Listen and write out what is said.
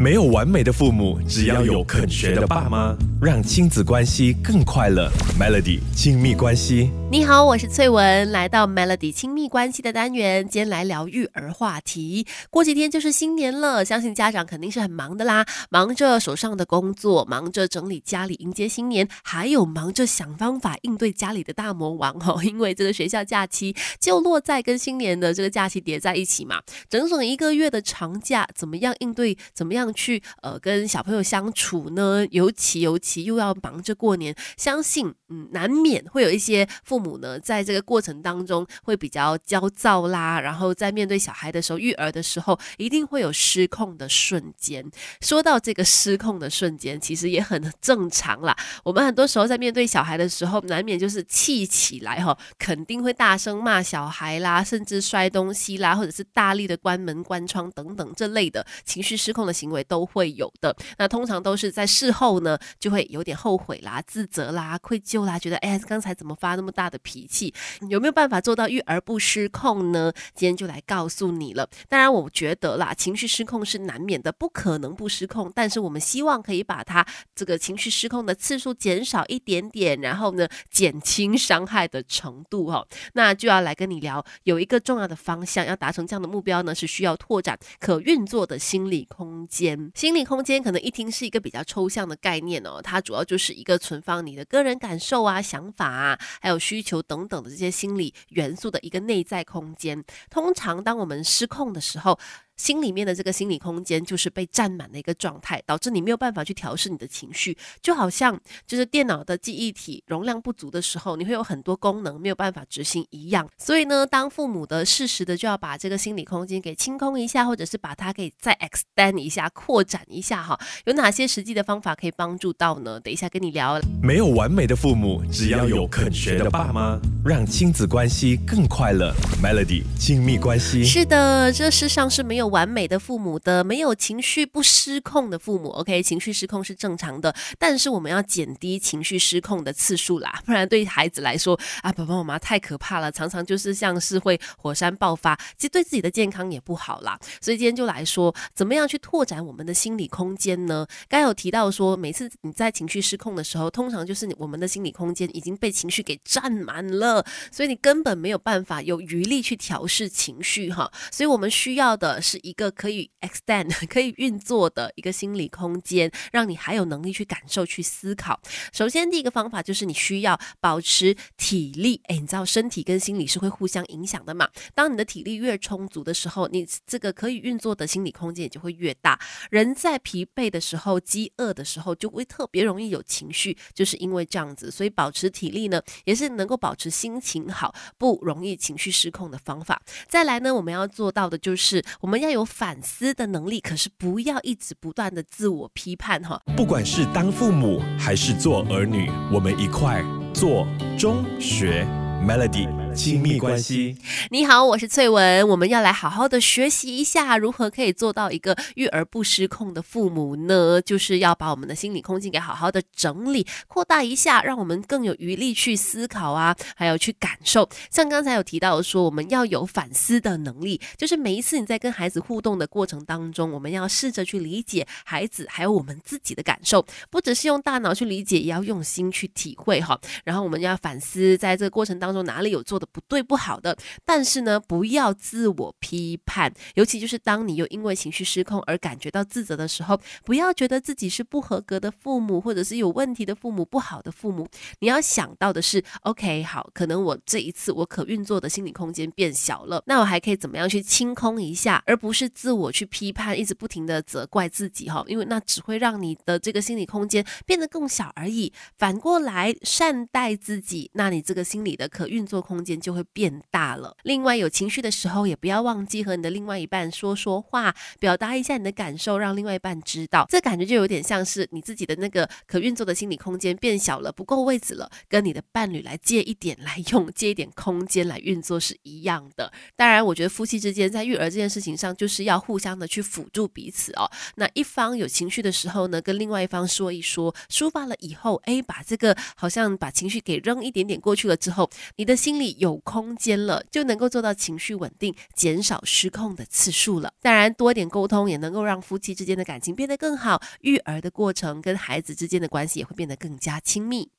没有完美的父母，只要有肯学的爸妈，让亲子关系更快乐。Melody 亲密关系，你好，我是翠文，来到 Melody 亲密关系的单元，今天来聊育儿话题。过几天就是新年了，相信家长肯定是很忙的啦，忙着手上的工作，忙着整理家里迎接新年，还有忙着想方法应对家里的大魔王哦。因为这个学校假期就落在跟新年的这个假期叠在一起嘛，整整一个月的长假，怎么样应对？怎么样？去呃跟小朋友相处呢，尤其尤其又要忙着过年，相信嗯难免会有一些父母呢，在这个过程当中会比较焦躁啦，然后在面对小孩的时候，育儿的时候，一定会有失控的瞬间。说到这个失控的瞬间，其实也很 正常啦。我们很多时候在面对小孩的时候，难免就是气起来哈，肯定会大声骂小孩啦，甚至摔东西啦，或者是大力的关门关窗等等这类的情绪失控的行为。都会有的，那通常都是在事后呢，就会有点后悔啦、自责啦、愧疚啦，觉得哎，刚才怎么发那么大的脾气？有没有办法做到育儿不失控呢？今天就来告诉你了。当然，我觉得啦，情绪失控是难免的，不可能不失控。但是我们希望可以把它这个情绪失控的次数减少一点点，然后呢，减轻伤害的程度哈。那就要来跟你聊，有一个重要的方向，要达成这样的目标呢，是需要拓展可运作的心理空间。心理空间可能一听是一个比较抽象的概念哦，它主要就是一个存放你的个人感受啊、想法啊，还有需需求等等的这些心理元素的一个内在空间。通常当我们失控的时候，心里面的这个心理空间就是被占满的一个状态，导致你没有办法去调试你的情绪，就好像就是电脑的记忆体容量不足的时候，你会有很多功能没有办法执行一样。所以呢，当父母的适时的就要把这个心理空间给清空一下，或者是把它给再 extend 一下、扩展一下哈。有哪些实际的方法可以帮助到呢？等一下跟你聊。没有完美的父母，只要有肯学的爸妈，让亲子关系更快乐。Melody 亲密关系是的，这世上是没有。完美的父母的，没有情绪不失控的父母，OK，情绪失控是正常的，但是我们要减低情绪失控的次数啦，不然对孩子来说啊，爸爸妈妈太可怕了，常常就是像是会火山爆发，其实对自己的健康也不好啦。所以今天就来说，怎么样去拓展我们的心理空间呢？刚有提到说，每次你在情绪失控的时候，通常就是我们的心理空间已经被情绪给占满了，所以你根本没有办法有余力去调试情绪哈。所以我们需要的是。一个可以 extend 可以运作的一个心理空间，让你还有能力去感受、去思考。首先，第一个方法就是你需要保持体力。哎，你知道身体跟心理是会互相影响的嘛？当你的体力越充足的时候，你这个可以运作的心理空间也就会越大。人在疲惫的时候、饥饿的时候，就会特别容易有情绪，就是因为这样子。所以保持体力呢，也是能够保持心情好、不容易情绪失控的方法。再来呢，我们要做到的就是我们要。有反思的能力，可是不要一直不断的自我批判哈。不管是当父母还是做儿女，我们一块做中学 Melody。亲密关系，你好，我是翠文，我们要来好好的学习一下如何可以做到一个育儿不失控的父母呢？就是要把我们的心理空间给好好的整理、扩大一下，让我们更有余力去思考啊，还有去感受。像刚才有提到说，我们要有反思的能力，就是每一次你在跟孩子互动的过程当中，我们要试着去理解孩子还有我们自己的感受，不只是用大脑去理解，也要用心去体会哈。然后我们要反思，在这个过程当中哪里有做。的不对不好的，但是呢，不要自我批判，尤其就是当你又因为情绪失控而感觉到自责的时候，不要觉得自己是不合格的父母，或者是有问题的父母、不好的父母。你要想到的是，OK，好，可能我这一次我可运作的心理空间变小了，那我还可以怎么样去清空一下，而不是自我去批判，一直不停的责怪自己哈，因为那只会让你的这个心理空间变得更小而已。反过来善待自己，那你这个心理的可运作空间。就会变大了。另外，有情绪的时候，也不要忘记和你的另外一半说说话，表达一下你的感受，让另外一半知道。这感觉就有点像是你自己的那个可运作的心理空间变小了，不够位置了，跟你的伴侣来借一点来用，借一点空间来运作是一样的。当然，我觉得夫妻之间在育儿这件事情上，就是要互相的去辅助彼此哦。那一方有情绪的时候呢，跟另外一方说一说，抒发了以后，哎，把这个好像把情绪给扔一点点过去了之后，你的心里。有空间了，就能够做到情绪稳定，减少失控的次数了。当然，多点沟通也能够让夫妻之间的感情变得更好，育儿的过程跟孩子之间的关系也会变得更加亲密。